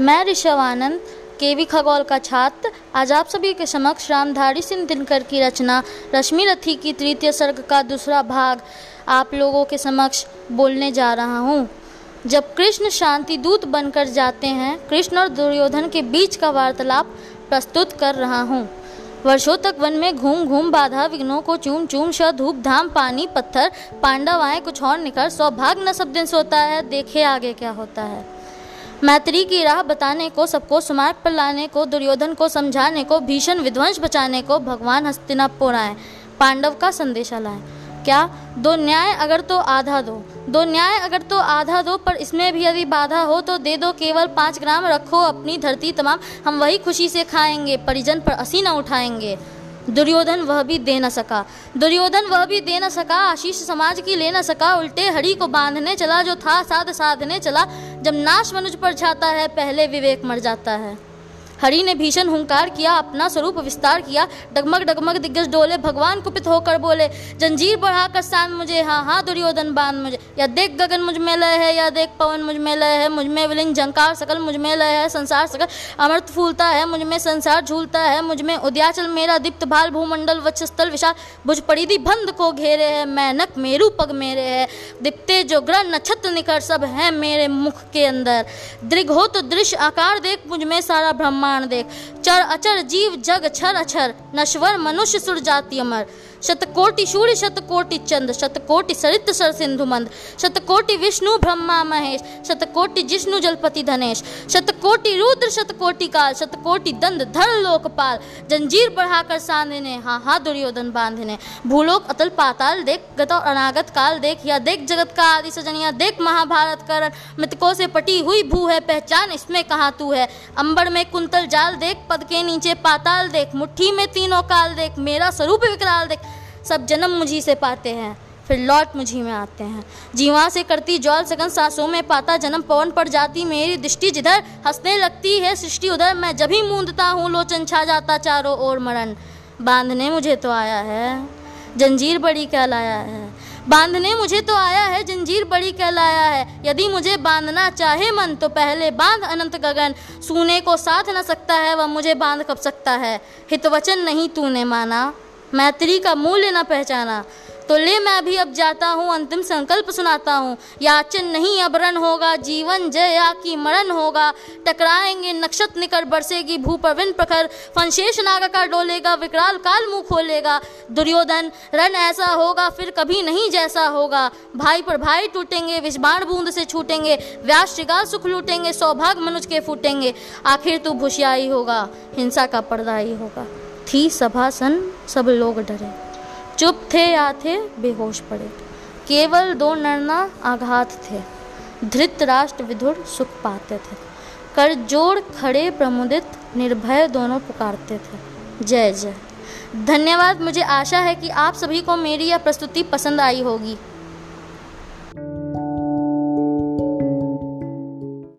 मैं ऋषभ आनंद, केवी खगोल का छात्र। आज आप सभी के समक्ष रामधारी सिंह दिनकर की रचना, रश्मि रथी की तृतीय सर्ग का दूसरा भाग आप लोगों के समक्ष बोलने जा रहा हूँ। जब कृष्ण शांति दूत बनकर जाते हैं, कृष्ण और दुर्योधन के बीच का वार्तालाप प्रस्तुत कर रहा हूँ। वर्षों तक वन में घूम घूम बाधा, विघ्नों को चूम चूम श धूप, धाम, पानी, पत्थर, पांडव आए, कुछ और निकल सौभाग्य न सब दिन सोता है, देखे आगे क्या होता है। मैत्री की राह बताने को, सबको सुमार्ग पर लाने को, दुर्योधन को समझाने को, भीषण विध्वंस बचाने को भगवान हस्तिनापुर आए, पांडव का संदेशा लाए। क्या दो न्याय अगर तो आधा दो? दो न्याय अगर तो आधा दो, पर इसमें भी यदि बाधा हो तो दे दो केवल पाँच ग्राम, रखो अपनी धरती तमाम, हम वही खुशी से खाएँगे, परिजन पर असी न उठाएँगे। दुर्योधन वह भी दे न सका। दुर्योधन वह भी दे न सका, आशीष समाज की ले न सका, उल्टे हरि को बांधने चला, जो था साध साधने चला जब नाश मनुज पर छाता है पहले विवेक मर जाता है। हरि ने भीषण हुंकार किया, अपना स्वरूप विस्तार किया, डगमग डगमग दिग्गज डोले, भगवान कुपित होकर बोले, जंजीर बढ़ाकर सान मुझे हाँ हाँ दुर्योधन बाँध मुझे, या देख गगन मुझमें लय है, या देख पवन मुझमें लय है, मुझमें विलिंग झंकार सकल मुझमें लय है, संसार सकल अमृत फूलता है, मुझमें संसार झूलता है, मुझमें उद्याचल मेरा दीप्त भाल, भूमंडल वक्षस्थल विशाल भुज परिधि बंद को घेरे है, मैनक मेरू पग मेरे है दिप्ते जो ग्रह नक्षत्र निकर सब है मेरे मुख के अंदर दृघ हो तो दृश्य आकार देख मुझमें सारा ब्रह्मा प्रमाण देख। चर अचर जीव जग छर अचर नश्वर मनुष्य सुर जाति अमर। शतकोटि सूर्य शतकोटि चंद्र शतकोटि सरित सर सिंधु मंद, शतकोटि विष्णु ब्रह्मा महेश, शतकोटि जिष्णु जलपति धनेश, शतकोटि रुद्र, शतकोटि काल, शतकोटि दंड, धर लोकपाल, जंजीर बढ़ाकर सांधने हाँ हाँ दुर्योधन बांधने। भूलोक अतल पाताल देख, गत और अनागत काल देख, या देख जगत का आदि सजनिया, देख महाभारत करण, मृतकों से पटी हुई भू है, पहचान इसमें कहाँ तू है? अंबर में कुंतल जाल देख, पद के नीचे पाताल देख, मुट्ठी में तीनों काल देख, मेरा स्वरूप विकराल देख सब जन्म मुझी से पाते हैं, फिर लौट मुझी में आते हैं। जीवा से करती ज्वाल सगन सांसों में पाता जन्म, पवन पड़ जाती मेरी दृष्टि जिधर हंसने लगती है सृष्टि उधर। मैं जब ही मूंदता हूँ, लोचन छा जाता चारों ओर मरण। बांधने मुझे तो आया है, जंजीर बड़ी कहलाया है। बांधने मुझे तो आया है, जंजीर बड़ी कहलाया है। यदि मुझे बांधना चाहे मन तो पहले बाँध अनंत गगन। सूने को साथ न सकता है, वह मुझे बाँध कब सकता है? हितवचन नहीं तूने माना। मैत्री का मूल्य न पहचाना। तो ले मैं भी अब जाता हूँ, अंतिम संकल्प सुनाता हूँ। याचन नहीं अबरन होगा, जीवन जय या की मरण होगा। टकराएँगे, नक्षत्र निकट बरसेगी भू प्रविन प्रखर। फंशेष नाग का डोलेगा, विकराल काल मुँह खोलेगा। दुर्योधन रण ऐसा होगा, फिर कभी नहीं जैसा होगा। भाई पर भाई टूटेंगे, विषबाण बूंद से छूटेंगे। व्यास श्रृगाल सुख लूटेंगे, सौभाग्य मनुज के फूटेंगे। आखिर तू भुशियाई होगा, हिंसा का पर्दा ही होगा। थी सभा सन सब लोग डरे। चुप थे या थे, बेहोश पड़े। केवल दो नरना आघात थे। धृत राष्ट्र विधुर सुख पाते थे। कर जोड़ खड़े प्रमुदित, निर्भय दोनों पुकारते थे। जय जय। धन्यवाद, मुझे आशा है कि आप सभी को मेरी यह प्रस्तुति पसंद आई होगी।